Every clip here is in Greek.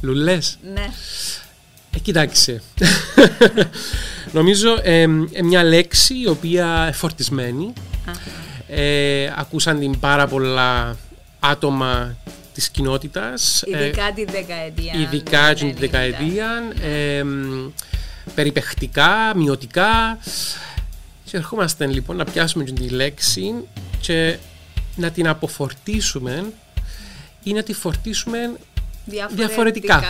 Λουλές. Ναι. Ε, κοιτάξτε. Νομίζω ε, ε, μια λέξη η οποία φορτισμένη. Ε, ακούσαν την πάρα πολλά άτομα της κοινότητας. ε, Ειδικά τη δεκαετία. ειδικά του την 90. δεκαετία. Ε, μ, περιπεχτικά, μειωτικά. Και ερχόμαστε λοιπόν να πιάσουμε την τη λέξη και να την αποφορτίσουμε ή να τη φορτίσουμε διαφορετικά.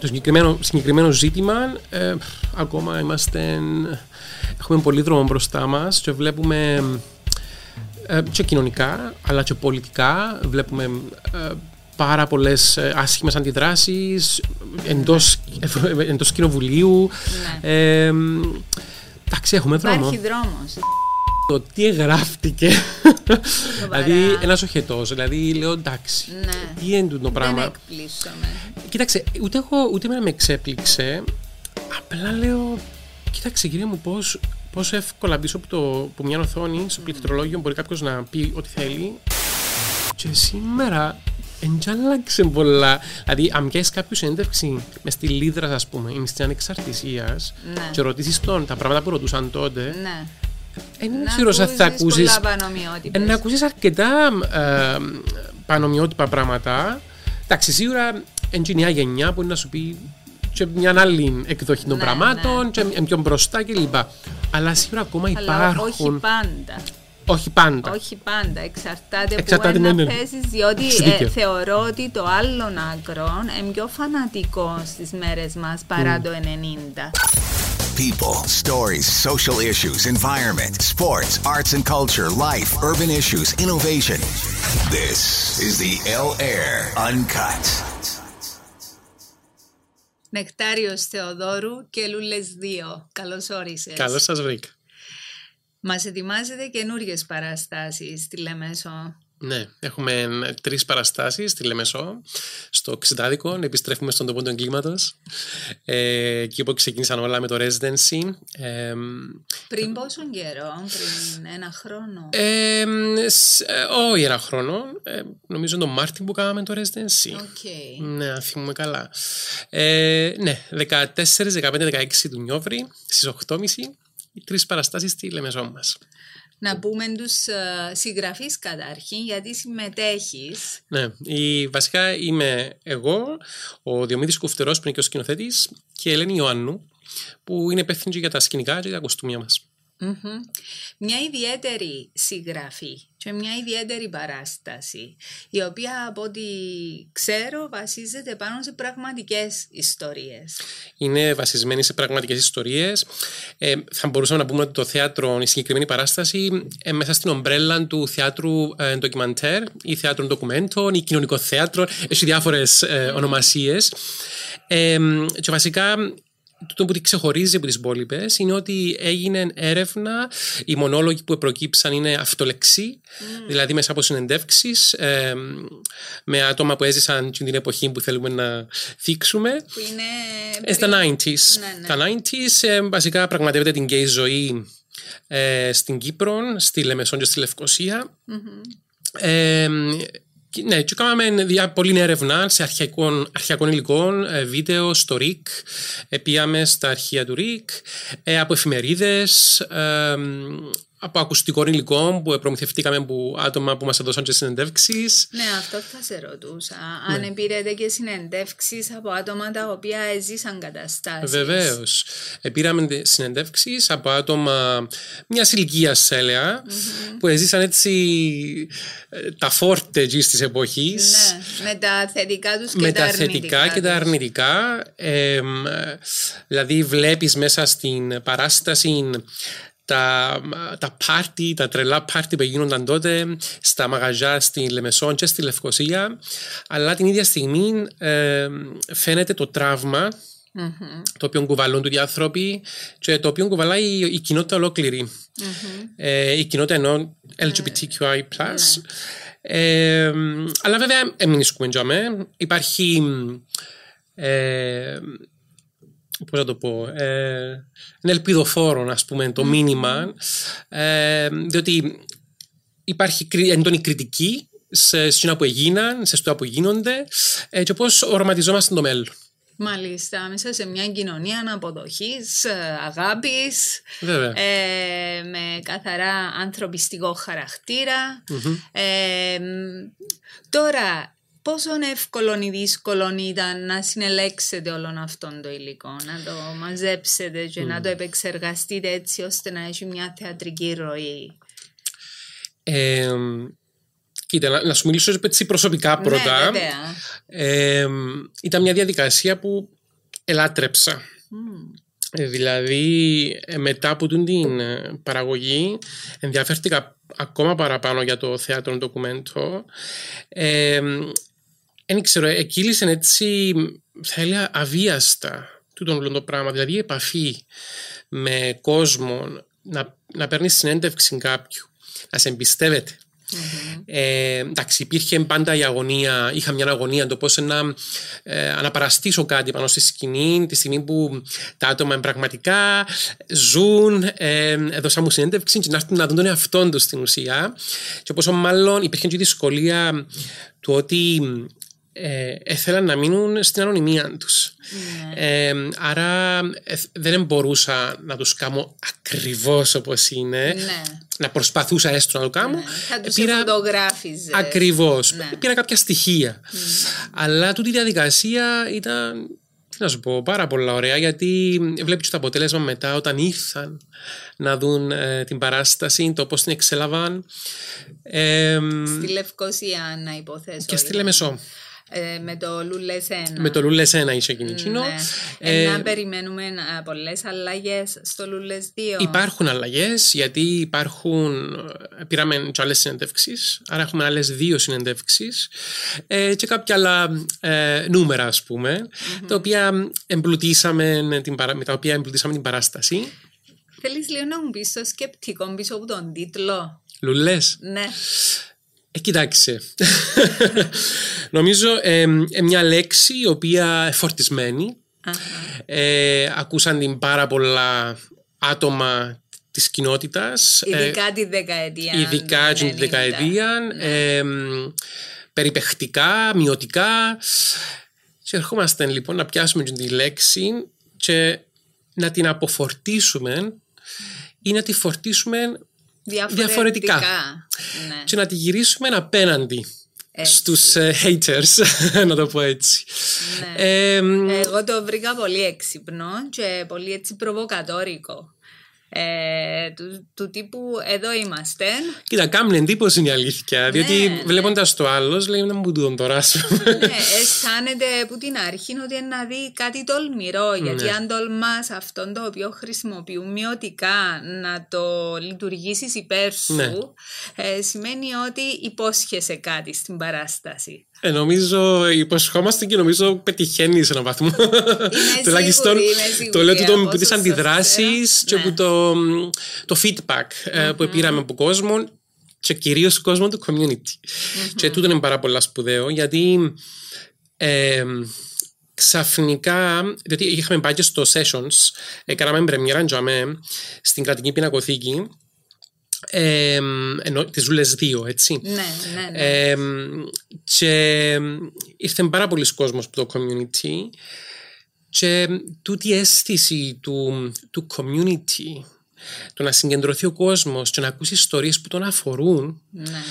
το συγκεκριμένο, συγκεκριμένο ζήτημα ε, ακόμα είμαστε έχουμε πολύ δρόμο μπροστά μας και βλέπουμε ε, και κοινωνικά αλλά και πολιτικά βλέπουμε ε, πάρα πολλές ε, άσχημες αντιδράσεις εντός, εντός κοινοβουλίου Ναι. ε, εντάξει έχουμε δρόμο Υπάρχει δρόμος. Το τι εγγράφτηκε δηλαδή ένας οχετός δηλαδή λέω εντάξει Ναι. τι είναι το Δεν πράγμα εκπλήσωμε. Κοίταξε, ούτε, εγώ, ούτε εμένα με εξέπληξε. Απλά λέω, κοίταξε κύριε μου, πώς, πόσο εύκολα πίσω από, το, από μια οθόνη, στο πληκτρολόγιο, μπορεί κάποιος να πει ό,τι θέλει. Και σήμερα εντζάλαξε πολλά. Δηλαδή, αν πιάσεις κάποιο συνέντευξη μες στη Λίδρα, ας πούμε, ή με στην Ανεξαρτησίας, Ναι. και ρωτήσεις τον τα πράγματα που ρωτούσαν τότε, Ναι. Ε, δεν Να ξέρω αν θα ακούσεις ακούσει. πολλά πανομοιότυπες. Να ακούσεις αρκετά ε, πανομοιότυπα πράγματα. Εντάξει, σίγουρα είναι μια γενιά που είναι να σου πει και μια άλλη εκδοχή των Ναι, πραγμάτων και είναι πιο μπροστά κλπ. Αλλά σίγουρα ακόμα Αλλά υπάρχουν. όχι πάντα. όχι πάντα. Όχι πάντα. Εξαρτάται, Εξαρτάται, που ναι, είναι ναι. να παίζεις, διότι Έχεις ε, δίκιο. θεωρώ ότι το άλλον άκρο είναι πιο φανατικό στις μέρες μας παρά το 90. People, stories, social issues, environment, sports, arts and culture, life, urban issues, innovation. This is the L Air Uncut. Νεκτάριος Θεοδόρου και Λούλες 2. Καλώς όρισες. Καλώ σα βρήκα. Μας ετοιμάζετε καινούριε παραστάσεις στη Λεμέσο. Ναι, έχουμε τρεις παραστάσεις στη Λεμεσό, στο Ξητάδικο. Επιστρέφουμε στον τόπο του εγκλήματος. Ε, εκεί που ξεκίνησαν όλα με το residency. Ε, Πριν πόσο καιρό, πριν ένα χρόνο; Ε, σ- ε, όχι ένα χρόνο. Ε, νομίζω το Μάρτην που κάναμε το residency. OK. Ναι, αν θυμούμε καλά. Ε, ναι, 14, 15, 16 του Νιόβρη στις 8.30 οι τρεις παραστάσεις στη Λεμεσό μας. Να πούμε τους ε, συγγραφείς καταρχήν, γιατί συμμετέχεις. Ναι, η, βασικά είμαι εγώ, ο Διομήδης Κουφτερός που είναι και ο σκηνοθέτης και η Ελένη Ιωάννου που είναι υπεύθυνη για τα σκηνικά και τα κοστούμια μας. Μμμ. Μια ιδιαίτερη συγγραφή και μια ιδιαίτερη παράσταση, η οποία από ό,τι ξέρω βασίζεται πάνω σε πραγματικές ιστορίες. είναι βασισμένη σε πραγματικές ιστορίες. Ε, θα μπορούσαμε να πούμε ότι το θέατρο, η συγκεκριμένη παράσταση, ε, μέσα στην ομπρέλα του θεάτρου ε, ντοκιμαντέρ ή θεάτρων ντοκουμέντων ή κοινωνικό θέατρο, έχει διάφορες ε, ονομασίες. Ε, και βασικά το που τη ξεχωρίζει από τις υπόλοιπες είναι ότι έγινε έρευνα, οι μονόλογοι που προκύψαν είναι αυτολεξεί, δηλαδή μέσα από συνεντεύξεις ε, με άτομα που έζησαν την εποχή που θέλουμε να θίξουμε. Που είναι... Ε, στα 90s. Ναι, ναι. Τα 90s ε, βασικά πραγματεύεται την γκέι ζωή ε, στην Κύπρο, στη Λεμεσόν και στη Λευκωσία Ε, και- ναι, και κάναμε δια, πολλή έρευνα σε αρχαϊκών, αρχαϊκών υλικών, ε, βίντεο, στο ΡΙΚ. Ε, πήγαμε στα αρχεία του ΡΙΚ, ε, από εφημερίδες, ε, από ακουστικών υλικών που προμηθευτήκαμε από άτομα που μας έδωσαν και συνεντεύξεις. Ναι, αυτό θα σε ρωτούσα. Αν πήρετε και συνεντεύξεις από άτομα τα οποία έζησαν καταστάσεις. Βεβαίως. Πήραμε συνεντεύξεις από άτομα μιας ηλικίας, έλεγα, που έζησαν έτσι ε, τα φόρτε εκεί της εποχής. Ναι, με τα θετικά τους και Με τα τα θετικά και τα τους. αρνητικά. Ε, μ, ε, δηλαδή, βλέπεις μέσα στην παράσταση τα, τα πάρτι, τα τρελά πάρτι που γίνονταν τότε στα μαγαζιά στη Λεμεσόν και στη Λευκοσία αλλά την ίδια στιγμή ε, φαίνεται το τραύμα το οποίο κουβαλούν του οι άνθρωποι και το οποίο κουβαλάει η, η κοινότητα ολόκληρη. Ε, η κοινότητα ενώ LGBTQI+. Ε, αλλά βέβαια, μην ισκούμε τζάμε. Υπάρχει ε, πώς να το πω, ε, είναι ελπιδοφόρο, ας πούμε, το μήνυμα, ε, διότι υπάρχει κρι- έντονη κριτική σε σκηνά που έγιναν, σε στούα που γίνονται ε, και πώς οραματιζόμαστε το μέλλον. Μάλιστα, μέσα σε μια κοινωνία αποδοχής, ε, αγάπης, Βέβαια. ε, με καθαρά ανθρωπιστικό χαρακτήρα. Ε, μ, τώρα, πόσο εύκολο ή δύσκολο ήταν να συνελέξετε όλον αυτόν το υλικό, να το μαζέψετε και να το επεξεργαστείτε έτσι ώστε να έχει μια θεατρική ροή; Ε, κοίτα, να, να σου μιλήσω έτσι προσωπικά πρώτα. Ναι, βέβαια. Ε, ήταν μια διαδικασία που ελάτρεψα. Ε, δηλαδή, ε, μετά από την την, ε, παραγωγή, ενδιαφέρθηκα ακόμα παραπάνω για το θέατρο ντοκουμέντο. Ε, δεν ξέρω, εκείλησε έτσι, θα έλεγα, αβίαστα τούτον όλο το πράγμα. Δηλαδή, η επαφή με κόσμο, να, να παίρνεις συνέντευξη κάποιου, να σε εμπιστεύεται. Ε, εντάξει, υπήρχε πάντα η αγωνία, είχα μια αγωνία το πώς να ε, αναπαραστήσω κάτι πάνω στη σκηνή τη στιγμή που τα άτομα πραγματικά ζουν, ε, έδωσα μου συνέντευξη και να έρθουν να δουν τον εαυτό τους στην ουσία και πόσο μάλλον υπήρχε και η δυσκολία του ότι ε, ήθελαν να μείνουν στην ανωνυμία τους. Ε, άρα ε, δεν μπορούσα να τους κάνω ακριβώς όπως είναι. Ναι. Να προσπαθούσα έστω να το κάνω. Ναι, θα τους Πήρα- φωτογράφιζες. Ακριβώς. Ναι. Πήρα κάποια στοιχεία. Αλλά τούτη η διαδικασία ήταν, τι να σου πω, πάρα πολλά ωραία γιατί βλέπεις το αποτέλεσμα μετά όταν ήρθαν να δουν ε, την παράσταση, το πώς την εξέλαβαν. Ε, Στη Λευκοσία να υποθέσω. και στη ήταν. Λεμεσό. Ε, με το Λούλε 1. Με το Λούλες 1 είσαι εκείνη. εκείνο. Ναι. Ε, Ε, να περιμένουμε πολλές αλλαγές στο Λούλε 2. Υπάρχουν αλλαγές γιατί υπάρχουν. ε, Πήραμε και άλλες συνεντεύξεις. Άρα έχουμε άλλες δύο συνεντεύξεις ε, και κάποια άλλα ε, νούμερα, ας πούμε, τα οποία εμπλουτίσαμε την, παρα- με τα οποία εμπλουτίσαμε την παράσταση. Θέλεις λίγο να μου πεις το σκεπτικό πίσω από τον τίτλο; Λουλέ. Ναι. Ε, κοιτάξτε. Νομίζω ε, ε, μια λέξη η οποία φορτισμένη. Ε, ακούσαν την πάρα πολλά άτομα της κοινότητας. Ε, Ειδικά τη δεκαετία. ειδικά του την 90. δεκαετία, ε, μ, περιπεχτικά, μειωτικά. Και ερχόμαστε λοιπόν να πιάσουμε την τη λέξη και να την αποφορτίσουμε ή να τη φορτίσουμε διαφορετικά. Ναι. και να τη γυρίσουμε απέναντι Έτσι. στους ε, haters, να το πω έτσι. Ναι. Ε, μ, Εγώ το βρήκα πολύ έξυπνο και πολύ έτσι προβοκατόρικο. Ε, του, του τύπου εδώ είμαστε. κοίτα, κάνουν εντύπωση είναι η αλήθεια, διότι ναι. βλέποντας το άλλος, λέει να μου τον τώρα. ας πούμε». ναι, αισθάνεται που την αρχή ότι είναι να δει κάτι τολμηρό. Γιατί Ναι. αν τολμάς αυτόν το οποίο χρησιμοποιούν μειωτικά να το λειτουργήσεις υπέρ σου, Ναι. ε, σημαίνει ότι υπόσχεσαι κάτι στην παράσταση. Ε, νομίζω υποσχόμαστε και νομίζω πετυχαίνει σε έναν βαθμό. Τουλάχιστον σίγουρη, είμαι σίγουρη το λέω τούτο από που τις όσο σας αντιδράσει και ξέρω. που το, το feedback ε, που πήραμε από κόσμο και κυρίως κόσμο του community. Και τούτο είναι πάρα πολύ σπουδαίο γιατί ε, ξαφνικά, διότι είχαμε πάει και στο sessions, ε, κάναμε πρεμιέρα τζαμέ στην κρατική πινακοθήκη ε, ενώ, τις Ζούλες 2, έτσι. Ναι, ναι, ναι. Ε, και ήρθε πάρα πολλοί κόσμος από το community και τούτη η αίσθηση του, του community το να συγκεντρωθεί ο κόσμος και να ακούσει ιστορίες που τον αφορούν ναι.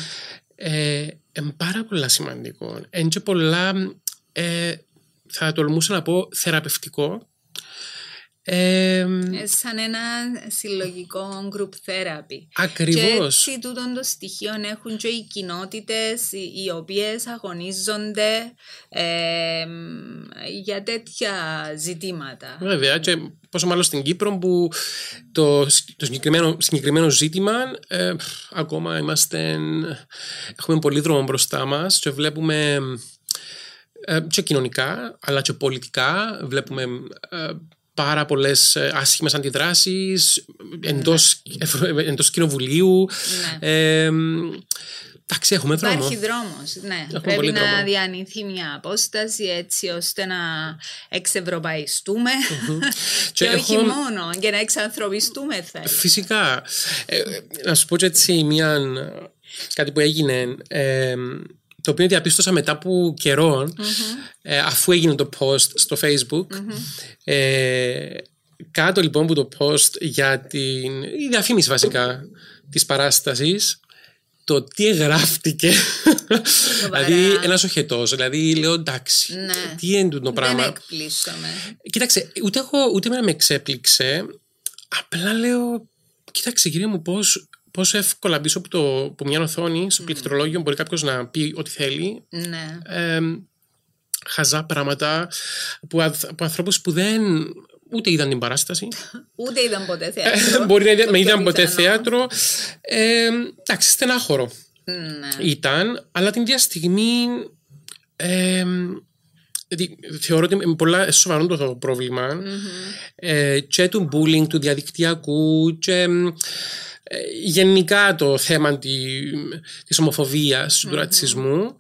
ε, είναι πάρα πολλά σημαντικό. Είναι και πολλά, ε, θα τολμούσα να πω, θεραπευτικό. Ε, Ε, σαν ένα συλλογικό group therapy. Ακριβώς. Και έτσι τούτον το στοιχείο έχουν και οι κοινότητες οι, οι οποίες αγωνίζονται ε, για τέτοια ζητήματα. Βέβαια, και πόσο μάλλον στην Κύπρο που το, το συγκεκριμένο, συγκεκριμένο ζήτημα ε, ακόμα είμαστε, έχουμε πολύ δρόμο μπροστά μας και βλέπουμε ε, και κοινωνικά αλλά και πολιτικά βλέπουμε ε, πάρα πολλές ε, άσχημες αντιδράσεις εντός, εντός κοινοβουλίου Ναι. ε, εντάξει έχουμε δρόμο Υπάρχει δρόμος, ναι. Πρέπει πολύ να δρόμο. διανυθεί μια απόσταση έτσι ώστε να εξευρωπαϊστούμε και, Και όχι έχω- μόνο, και να εξανθρωπιστούμε θα έλεγα. Φυσικά. Ε, να σου πω και έτσι μια, κάτι που έγινε. Ε, το οποίο διαπίστωσα μετά από καιρό, ε, αφού έγινε το post στο facebook ε, κάτω λοιπόν από το post για την η διαφήμιση βασικά της παράστασης το τι εγγράφτηκε. δηλαδή, ένας οχετός. Δηλαδή, λέω εντάξει, Ναι. τι είναι το πράγμα; Δεν εκπλήσωμαι. Κοίταξε, ούτε, εγώ, ούτε εμένα με εξέπληξε. Απλά λέω, κοίταξε κύριε μου, πώς, πόσο εύκολα πίσω από, το, από μια οθόνη, στο πληκτρολόγιο, μπορεί κάποιος να πει ό,τι θέλει. Ναι. Ε, χαζά πράγματα από, ανθ- από ανθρώπους που δεν ούτε είδαν την παράσταση. Ούτε είδαν ποτέ θέατρο. μπορεί να είδα- Το με πιο είδαν ποτέ πιθανό. θέατρο. Ε, εντάξει, στενάχωρο Ναι. ήταν, αλλά την ίδια στιγμή ε, δηλαδή, θεωρώ ότι είναι πολλά σοβαρό το προβλημα ε, και του bullying, του διαδικτυακού και ε, γενικά το θέμα τη, της ομοφοβίας, του ρατσισμού.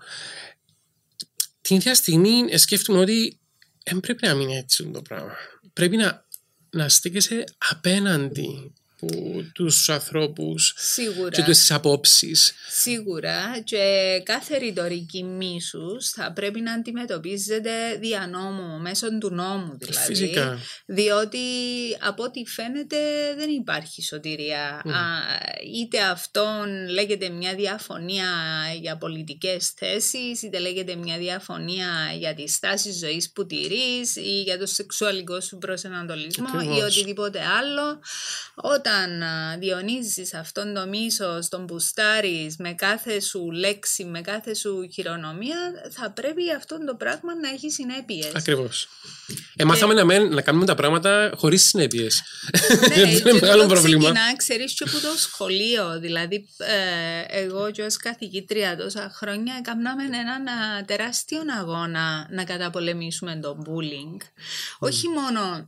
Την ίδια στιγμή ε, σκέφτομαι ότι δεν πρέπει να μείνει έτσι το πράγμα. Πρέπει να, να στέκεσαι απέναντι από τους ανθρώπους Σίγουρα. και τις απόψεις. Σίγουρα και κάθε ρητορική μίσους θα πρέπει να αντιμετωπίζεται δια νόμου, μέσω του νόμου δηλαδή. Φυσικά. Διότι από ό,τι φαίνεται δεν υπάρχει σωτηρία. Α, είτε αυτόν λέγεται μια διαφωνία για πολιτικές θέσεις, είτε λέγεται μια διαφωνία για τη στάση ζωής που τηρείς ή για το σεξουαλικό σου προσανατολισμό Ακριβώς. ή οτιδήποτε άλλο. Όταν α, διονύζεις αυτόν το μίσος, τον πουστάρεις με κάθε σου λέξη, με κάθε σου χειρονομία, θα πρέπει αυτόν το πράγμα να έχει συνέπειες. Ακριβώς. Ε, μάθαμε να, μεν- να κάνουμε τα πράγματα χωρίς συνέπειες. Ναι, Δεν και είναι μεγάλο τούτο πρόβλημα. Ξεκινά, ξέρεις, και από το σχολείο. Δηλαδή, ε, εγώ και ως καθηγήτρια τόσα χρόνια έκαναμε έναν α, τεράστιο αγώνα να καταπολεμήσουμε το bullying. Όχι μόνο ε,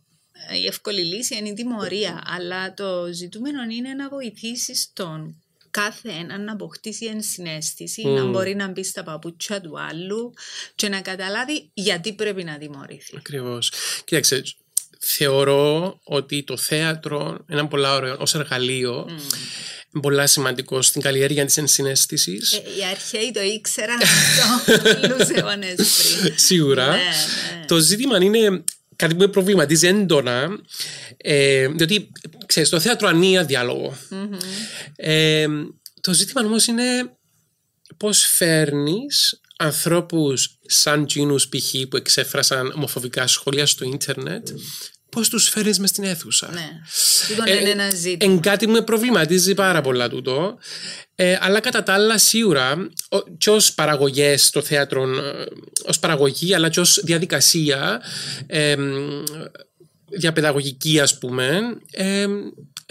η εύκολη λύση είναι η τιμωρία, αλλά το ζητούμενο είναι να βοηθήσεις τον κάθε έναν να αποκτήσει ενσυναίσθηση, να μπορεί να μπει στα παπούτσια του άλλου και να καταλάβει γιατί πρέπει να τιμωρηθεί. Ακριβώς. Κοίταξε, θεωρώ ότι το θέατρο είναι ένα πολύ ωραίο ως εργαλείο. Είναι πολύ σημαντικό στην καλλιέργεια της ενσυναίσθησης. Ε, οι αρχαίοι το ήξεραν αυτό πολλούς αιώνες πριν. Σίγουρα. Ναι, ναι. Το ζήτημα είναι κάτι που με προβληματίζει έντονα, ε, διότι ξέρεις, το θέατρο ανία διάλογο. Ε, το ζήτημα όμως είναι πώς φέρνεις ανθρώπους σαν τζίνους π.χ. που εξέφρασαν ομοφοβικά σχόλια στο ίντερνετ, πώς τους φέρνεις μες στην αίθουσα. Ναι. Τούτο είναι ένα ζήτημα. Εν κάτι που με προβληματίζει πάρα πολλά τούτο. Ε, αλλά κατά τα άλλα σίγουρα ο- και ως παραγωγές στο θέατρο, ε, ως παραγωγή αλλά και ως διαδικασία ε, διαπαιδαγωγική ας πούμε ε,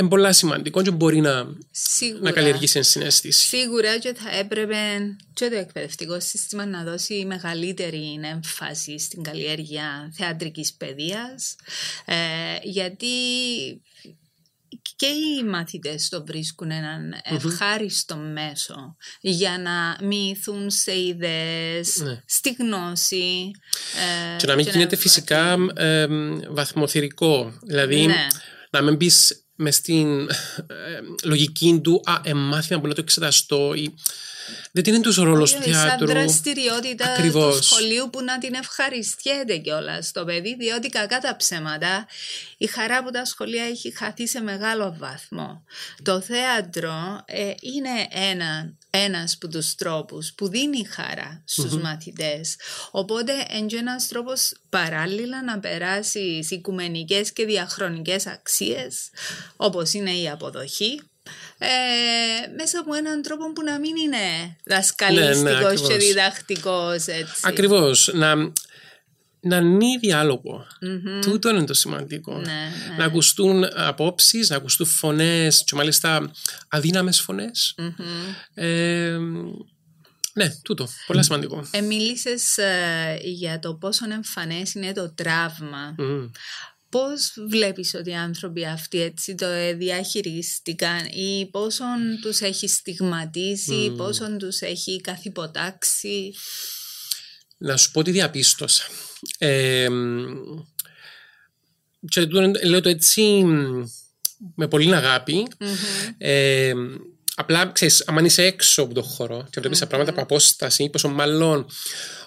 είναι πολλά σημαντικό και μπορεί να, Σίγουρα. να καλλιεργήσει ενσυναίσθηση. Σίγουρα και θα έπρεπε και το εκπαιδευτικό σύστημα να δώσει μεγαλύτερη έμφαση στην καλλιέργεια θεατρικής παιδείας ε, γιατί και οι μαθητές το βρίσκουν έναν ευχάριστο μέσο για να μοιηθούν σε ιδέες, Ναι. στη γνώση. ε, Και να μην γίνεται φυσικά ε, βαθμοθυρικό. Δηλαδή Ναι. να μην μπεις μες στην ε, λογική του «Α, εμάθημα που να το εξεταστώ» ή δεν είναι τους ρόλος του Όχι, Σαν θεάτρου. δραστηριότητα Ακριβώς. του σχολείου που να την ευχαριστιέται κιόλας το παιδί, διότι κακά τα ψέματα η χαρά από τα σχολεία έχει χαθεί σε μεγάλο βαθμό. Το θέατρο ε, είναι ένα, ένας από τους τρόπους που δίνει χαρά στους μαθητές. Οπότε είναι και ένας τρόπος παράλληλα να περάσεις οικουμενικές και διαχρονικές αξίες όπως είναι η αποδοχή ε, μέσα από έναν τρόπο που να μην είναι δασκαλιστικός Ναι, ναι, και ακριβώς. διδακτικός έτσι. Ακριβώς. Να, να είναι διάλογο. Τούτο είναι το σημαντικό. Ναι, ναι. Να ακουστούν απόψεις, να ακουστούν φωνές και μάλιστα αδύναμες φωνές. Ε, ναι, τούτο. Πολύ σημαντικό. Ε, μίλησες ε, για το πόσο εμφανές είναι το τραύμα. Μμμ. Πώς βλέπεις ότι οι άνθρωποι αυτοί έτσι το ε, διαχειρίστηκαν ή πόσον τους έχει στιγματίσει, πόσον τους έχει καθυποτάξει; Να σου πω τι διαπίστωσα. Ε, και το- λέω το έτσι με πολύ αγάπη. Ε, απλά ξέρεις, αν είσαι έξω από το χώρο και βλέπεις τα πράγματα από απόσταση, πόσο μάλλον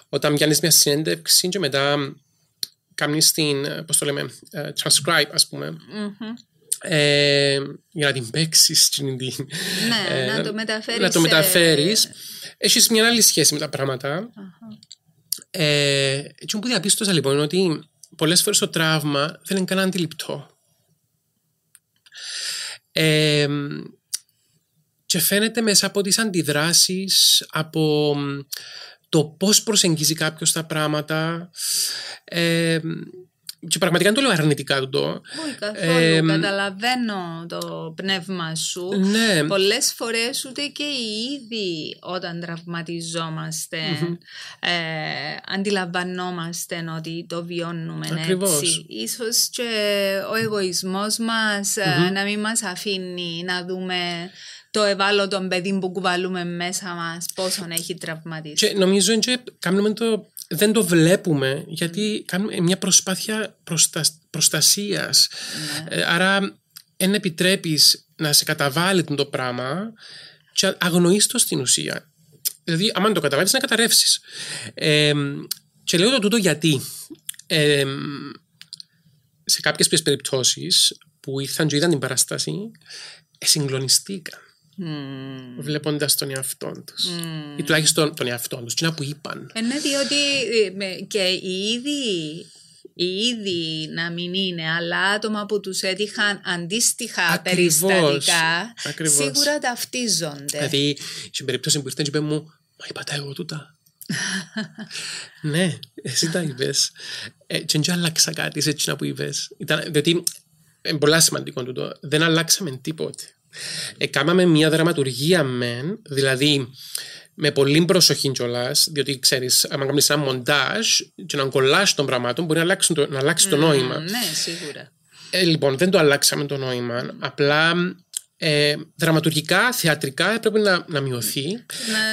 όταν πιάνεις μια συνέντευξη και μετά κάνεις την, πώς το λέμε, ε, transcribe ας πούμε, Μμμ. ε, για να την παίξεις την, την, Ναι, ε, να το μεταφέρεις να το σε- μεταφέρεις. Έχεις μια άλλη σχέση με τα πράγματα. Ε, έτσι που διαπίστωσα λοιπόν είναι ότι πολλές φορές το τραύμα δεν είναι καν αντιληπτό. Ε, και φαίνεται μέσα από τις αντιδράσεις από μ, το πώς προσεγγίζει κάποιος τα πράγματα ε, και πραγματικά δεν το λέω αρνητικά τούτο Όχι καθόλου. Ε, Καταλαβαίνω το πνεύμα σου. ναι, Πολλές φορές ούτε και οι ίδιοι όταν τραυματιζόμαστε ε, αντιλαμβανόμαστε ότι το βιώνουμε Ακριβώς. έτσι. Ίσως και ο εγωισμός μας ε, να μην μας αφήνει να δούμε το ευάλωτο παιδί που κουβαλούμε μέσα μας πόσον έχει τραυματίσει. Και νομίζω και κάνουμε το, δεν το βλέπουμε γιατί κάνουμε μια προσπάθεια προστα, προστασίας. Ναι. Ε, άρα δεν επιτρέπεις να σε καταβάλει το πράγμα και αγνοείς το στην ουσία. Δηλαδή, άμα το καταβάλεις να καταρρεύσεις. Ε, και λέω το τούτο γιατί ε, σε κάποιες περιπτώσεις που ήρθαν και είδαν την παράσταση ε, συγκλονιστήκαν Μμμ. βλέποντας τον εαυτό τους Μμμ. ή τουλάχιστον τον εαυτό τους, τι να που είπαν. Ε, ναι, διότι ε, με- και οι ίδιοι, οι ίδιοι να μην είναι, αλλά άτομα που τους έτυχαν αντίστοιχα Ακριβώς. περιστατικά, Ακριβώς. σίγουρα ταυτίζονται. Δηλαδή, στην περίπτωση που ήρθαν και είπαν μου, μα είπα τα εγώ τούτα. ναι, εσύ τα είπες. Ε, και δεν άλλαξα κάτι σε εκείνα που είπες. Ήταν, διότι, είναι πολλά σημαντικό τούτο, δεν αλλάξαμε τίποτε. Ε, κάμαμε μια δραματουργία μεν, δηλαδή με πολύ προσοχή κιόλας, διότι ξέρεις, αν κάνεις ένα μοντάζ και να κολλάσει των πραγμάτων, μπορεί να αλλάξει το, να αλλάξεις το νόημα. Μ, Ναι, σίγουρα. Ε, λοιπόν, δεν το αλλάξαμε το νόημα. Απλά ε, δραματουργικά, θεατρικά έπρεπε να, να μειωθεί.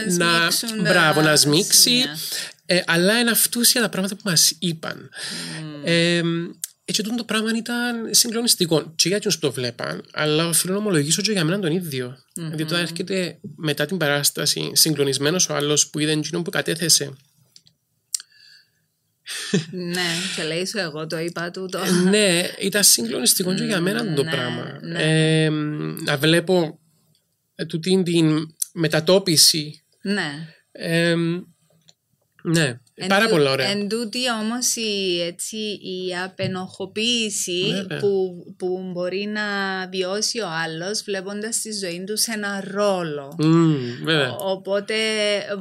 Να σμίξουν τα μπράβο, να σμίξει. σημεία. Ε, αλλά είναι αυτούσια τα πράγματα που μας είπαν. Ε, έτσι το πράγμα ήταν συγκλονιστικό. Και για εκείνους που το βλέπαν, αλλά οφείλω να ομολογήσω και για μένα τον ίδιο. Δηλαδή όταν έρχεται μετά την παράσταση συγκλονισμένος ο άλλος που είδε εκείνον που κατέθεσε. ναι, και λέει σου εγώ το είπα τούτο. ναι, ήταν συγκλονιστικό και για μένα το ναι, πράγμα. ναι. Ε, να βλέπω ε, τούτη την μετατόπιση. ναι. Ε, ναι, Εν πάρα τού- πολλά ωραία. Εν τούτη όμως η, έτσι, η απενοχοποίηση Βέβαια. που, που μπορεί να βιώσει ο άλλος βλέποντας τη ζωή τους σε ένα ρόλο. Μμμ, βέβαια. Ο- Οπότε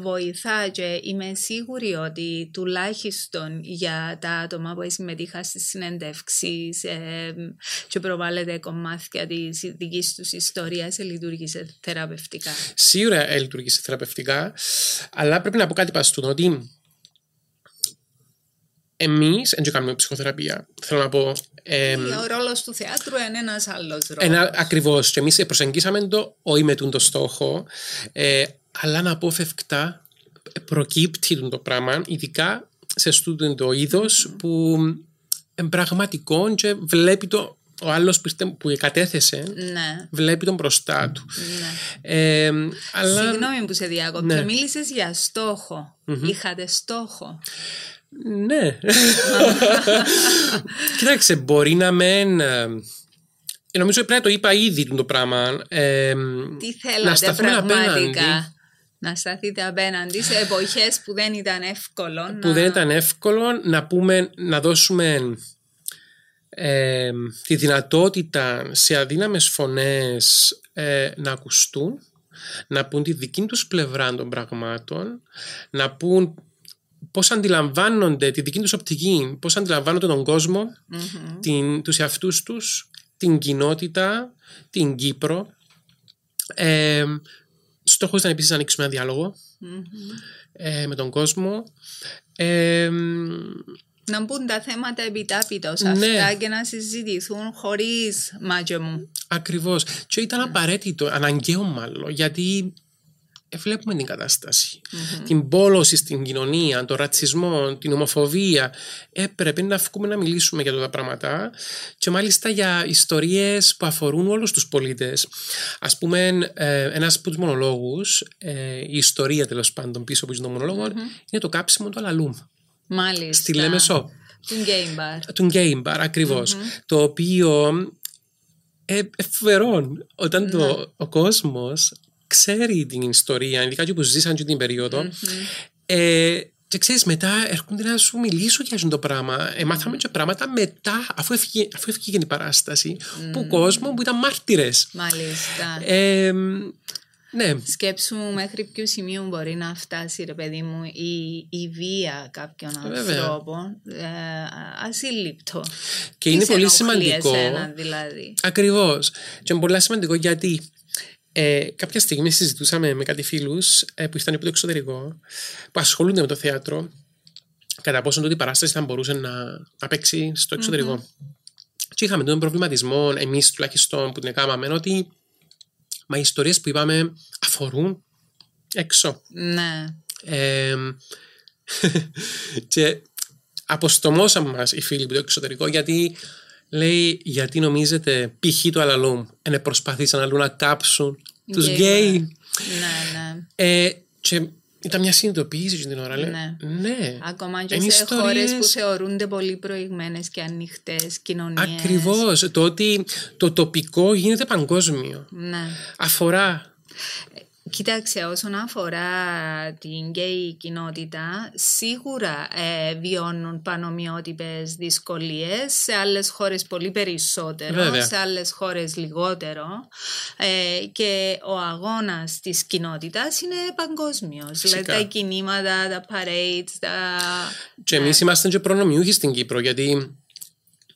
βοηθά και είμαι σίγουρη ότι τουλάχιστον για τα άτομα που συμμετείχαν στις συνεντεύξεις ε, και προβάλλεται κομμάτια της δικής τους ιστορίας λειτουργήσε θεραπευτικά. Σίγουρα ε, λειτουργήσε θεραπευτικά, αλλά πρέπει να πω κάτι παστούν ότι εμείς δεν κάνουμε ψυχοθεραπεία. Θέλω να πω. Ε, Ο ρόλος του θεάτρου είναι ένας άλλος ρόλος. ένα, ακριβώς. Και εμείς προσεγγίσαμε το όχι με τον το στόχο, ε, αλλά αναπόφευκτα προκύπτει τον το πράγμα, ειδικά σε στούτο το είδος που είναι πραγματικό και βλέπει το ο άλλος που, ήρθε- που κατέθεσε Ναι. βλέπει τον μπροστά του. Ναι. Ε, αλλά Συγγνώμη που σε διάκοπτω. Ναι. Μίλησες για στόχο. Είχατε στόχο. Ναι. Κοίταξε, μπορεί να μεν. ε, νομίζω πρέπει να το είπα ήδη το πράγμα. ε, Τι να θέλατε σταθούμε απέναντι. πραγματικά. Να σταθείτε απέναντι σε εποχές που δεν ήταν εύκολο. Που να... δεν ήταν εύκολο να πούμε, να δώσουμε ε, τη δυνατότητα σε αδύναμες φωνές ε, να ακουστούν, να πούν τη δική τους πλευρά των πραγμάτων, να πούν πώς αντιλαμβάνονται τη δική τους οπτική, πώς αντιλαμβάνονται τον κόσμο, Μμμ. την, τους εαυτούς τους, την κοινότητα, την Κύπρο. Ε, στόχος ήταν επίσης να ανοίξουμε ένα διάλογο Μμμ. ε, με τον κόσμο. Ε, Να μπουν τα θέματα επιτάπητος Ναι. αυτά και να συζητηθούν χωρίς μάτια μου. ακριβώς. Και ήταν απαραίτητο, αναγκαίο μάλλον, γιατί ε, βλέπουμε την κατασταση Την πόλωση στην κοινωνία, τον ρατσισμό, την ομοφοβία. Έπρεπε να βγούμε να μιλήσουμε για αυτά τα πράγματα και μάλιστα για ιστορίες που αφορούν όλους τους πολίτες. Ας πούμε, ε, ένας από τους μονολόγους, ε, η ιστορία τέλος πάντων πίσω από τον μονολόγο, είναι το κάψιμο του αλαλούμ. Μάλιστα. Στη Λέμεσό. Του game bar. Του game bar, ακριβως Το οποίο ε, ε, φοβερό όταν το, Ναι. ο κόσμος ξέρει την ιστορία, ειδικά και που ζήσαν και την περιοδο ε, και ξέρεις μετά έρχονται να σου μιλήσουν για αυτό το πράγμα. Ε, μάθαμε και πράγματα μετά, αφού έφυγε, αφού έφυγε η παράσταση, που κόσμο που ήταν μάρτυρες. Μάλιστα. Ε, ναι, Σκέψου μέχρι ποιο σημείο μπορεί να φτάσει, ρε παιδί μου, η, η βία κάποιων Βέβαια. ανθρώπων. Ε, ασύλληπτο. και Τι είναι σε πολύ ενοχλεί σημαντικό. εσένα, δηλαδή; Ακριβώς. Και είναι πολύ σημαντικό γιατί ε, κάποια στιγμή συζητούσαμε με κάτι φίλους ε, που ήρθαν από το εξωτερικό, που ασχολούνται με το θέατρο, κατά πόσο τότε η παράσταση θα μπορούσε να, να παίξει στο εξωτερικο Και είχαμε τον προβληματισμό, εμείς τουλάχιστον που την έκαναμε, ότι μα οι ιστορίες που είπαμε αφορούν έξω. Ναι. Ε, και αποστομώσαν μας οι φίλοι από το εξωτερικό γιατί λέει γιατί νομίζετε π.χ. το αλαλούμ είναι προσπαθήσαν αλλού να κάψουν τους Γκέι, γκέι; Ναι, ναι. ε, και ήταν μια συνειδητοποίηση εκείνη την ώρα λέει, Ναι. ναι. Ακόμα και Είναι σε ιστορίες- χώρες που θεωρούνται πολύ προηγμένες και ανοιχτές κοινωνίες. Ακριβώς το ότι το τοπικό γίνεται παγκόσμιο Ναι. αφορά Κοίταξε, όσον αφορά την γκέι κοινότητα, σίγουρα ε, βιώνουν πανομοιότυπες δυσκολίες, σε άλλες χώρες πολύ περισσότερο, Βέβαια. σε άλλες χώρες λιγότερο ε, και ο αγώνας της κοινότητας είναι παγκόσμιος. Δηλαδή Φυσικά. τα κινήματα, τα parades, τα... και εμείς είμαστε και προνομιούχοι στην Κύπρο γιατί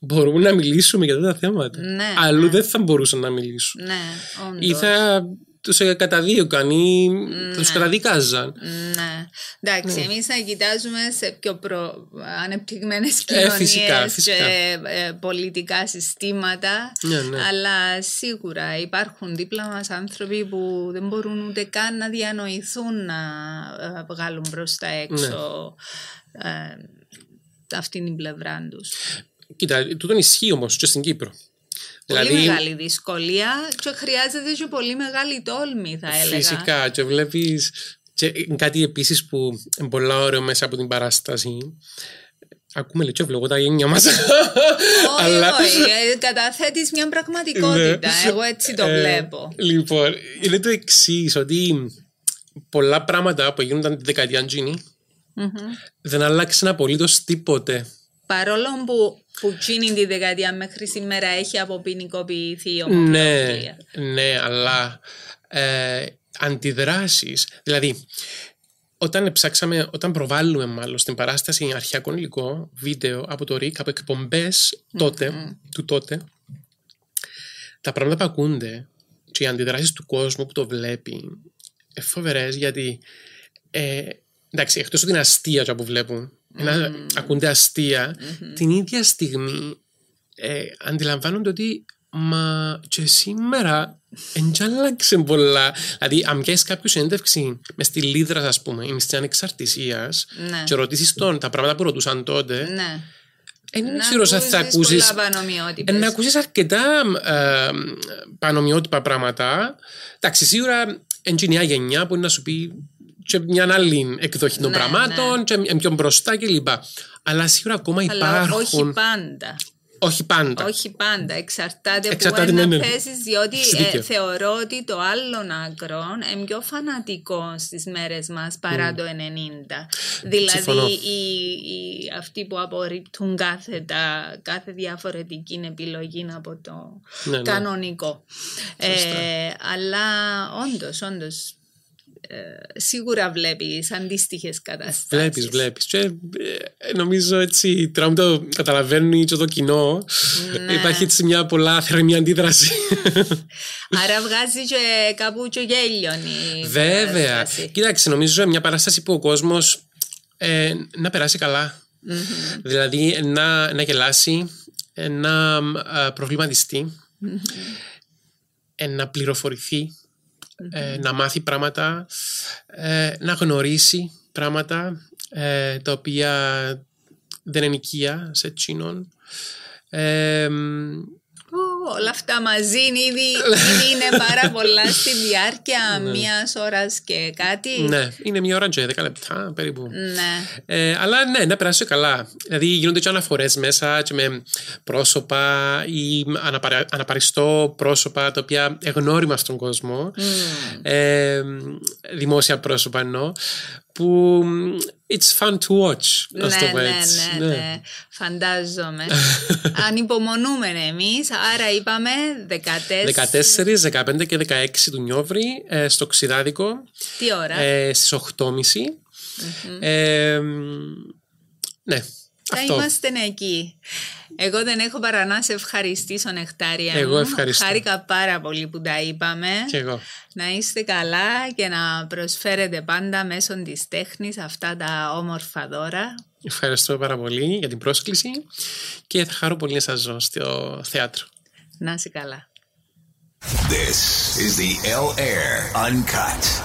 μπορούμε να μιλήσουμε για αυτά τα θέματα Ναι, αλλού ναι. δεν θα μπορούσαν να μιλήσουν Ναι, όντως. ή θα τους καταδίωκαν ή τους καταδικάζαν Ναι. Εντάξει, Ναι. εμείς θα κοιτάζουμε σε πιο προ... ανεπτυγμένες Ε, κοινωνίες φυσικά, φυσικά. και ε, πολιτικά συστήματα. Ναι, ναι. Αλλά σίγουρα υπάρχουν δίπλα μας άνθρωποι που δεν μπορούν ούτε καν να διανοηθούν να ε, βγάλουν προς τα έξω Ναι. ε, αυτήν την πλευρά τους. Κοίτα, τούτο ισχύει όμως και στην Κύπρο. Πολύ Δηλαδή, μεγάλη δυσκολία και χρειάζεται και πολύ μεγάλη τόλμη θα έλεγα. φυσικά, και βλέπεις. Και κάτι επίσης που είναι πολύ ωραίο μέσα από την παράσταση. Ακούμε λέει και βλέπω τα γένια μας. Όχι, όχι. ε, Καταθέτεις μια πραγματικότητα. Εγώ έτσι το Ε, βλέπω. Λοιπόν, είναι το εξής, ότι πολλά πράγματα που γίνονταν τη δεκαετία Τζίνι Μμμ. δεν άλλαξαν απολύτως τίποτε. Παρόλο που, που τσίνει τη δεκαετία μέχρι σήμερα έχει αποποινικοποιηθεί η Ναι, ομοφιλοφιλία. ναι, αλλά ε, αντιδράσεις, δηλαδή όταν ψάξαμε, όταν προβάλλουμε μάλλον στην παράσταση αρχιακό υλικό, βίντεο από το ΡΙΚ, από εκπομπές τότε, του τότε, τα πράγματα που ακούνται και οι αντιδράσεις του κόσμου που το βλέπει είναι φοβερές γιατί ε, εντάξει, εκτός ότι είναι αστεία τα που βλέπουν, είναι- ακούνται αστεία, την ίδια στιγμή ε, αντιλαμβάνονται ότι μα και σήμερα δεν άλλαξε πολλά. Δηλαδή, αν πιάσεις κάποιο συνέντευξη μες στη Λίδρα, ας πούμε, ή με στην Ανεξαρτησίας, Ναι. και ρωτήσεις τον τα πράγματα που ρωτούσαν τότε, Ναι. δεν Να ξέρω αν θα ακούσεις ακούσει. πολλά πανομοιότυπες. Να ακούσεις αρκετά ε, πανομοιότυπα πράγματα. Εντάξει, σίγουρα είναι και η νέα γενιά που είναι να σου πει και μια άλλη εκδοχή των Ναι, πραγμάτων, και είναι πιο μπροστά κλπ. Αλλά σίγουρα ακόμα Αλλά υπάρχουν. όχι πάντα. όχι πάντα. Όχι πάντα. Εξαρτάται, Εξαρτάται, που ναι, είναι ναι. να θέσεις, διότι Έχεις ε, δίκιο. θεωρώ ότι το άλλον άκρο είναι πιο φανατικό στις μέρες μας παρά το 90. Δηλαδή Συμφωνώ. οι, οι, αυτοί που απορρίπτουν κάθε, τα, κάθε διαφορετική επιλογή από το Ναι, ναι. κανονικό. Ε, αλλά όντως, όντως, ε, σίγουρα βλέπεις αντίστοιχες καταστάσεις. Βλέπεις, βλέπεις. Και ε, νομίζω έτσι, τώρα μου το καταλαβαίνει και το κοινό. Ναι. Υπάρχει έτσι μια πολλά θερμή αντίδραση. Άρα βγάζει και κάπου και γέλιον η Βέβαια. παράσταση. Κοίταξε, νομίζω μια παράσταση που ο κόσμος ε, να περάσει καλά. Δηλαδή να, να γελάσει, ε, να α, προβληματιστεί, ε, να πληροφορηθεί ε, να μάθει πράγματα, ε, να γνωρίσει πράγματα ε, τα οποία δεν είναι οικία σε εκείνον. Ε, Ω, όλα αυτά μαζί είναι ήδη, ήδη είναι πάρα πολλά στη διάρκεια μιας ώρας και κάτι. ναι, είναι μία ώρα και δέκα λεπτά περίπου. Ναι. Ε, αλλά ναι, να περάσει καλά. Δηλαδή γίνονται και αναφορές μέσα και με πρόσωπα ή αναπαρα... αναπαριστώ πρόσωπα τα οποία εγνώριμα στον κόσμο. Ε, δημόσια πρόσωπα εννοώ. Που it's fun to watch. Ναι, ας το πω ναι, έτσι. ναι, ναι, φαντάζομαι. Ανυπομονούμε εμείς, άρα είπαμε 14. 14, 15 και 16 του Νιόβρη ε, στο Ξηδάδικο Τι ώρα; ε, στις 8.30. Ε, ναι, Θα αυτό. είμαστε εκεί. Εγώ δεν έχω παρά να σε ευχαριστήσω, Νεκτάρια Εγώ μου. ευχαριστώ. Χάρηκα πάρα πολύ που τα είπαμε. Και εγώ. Να είστε καλά και να προσφέρετε πάντα μέσω της τέχνης αυτά τα όμορφα δώρα. Ευχαριστώ πάρα πολύ για την πρόσκληση και θα χαρώ πολύ να σας ζω στο θέατρο. Να είσαι καλά. This is the L Air Uncut.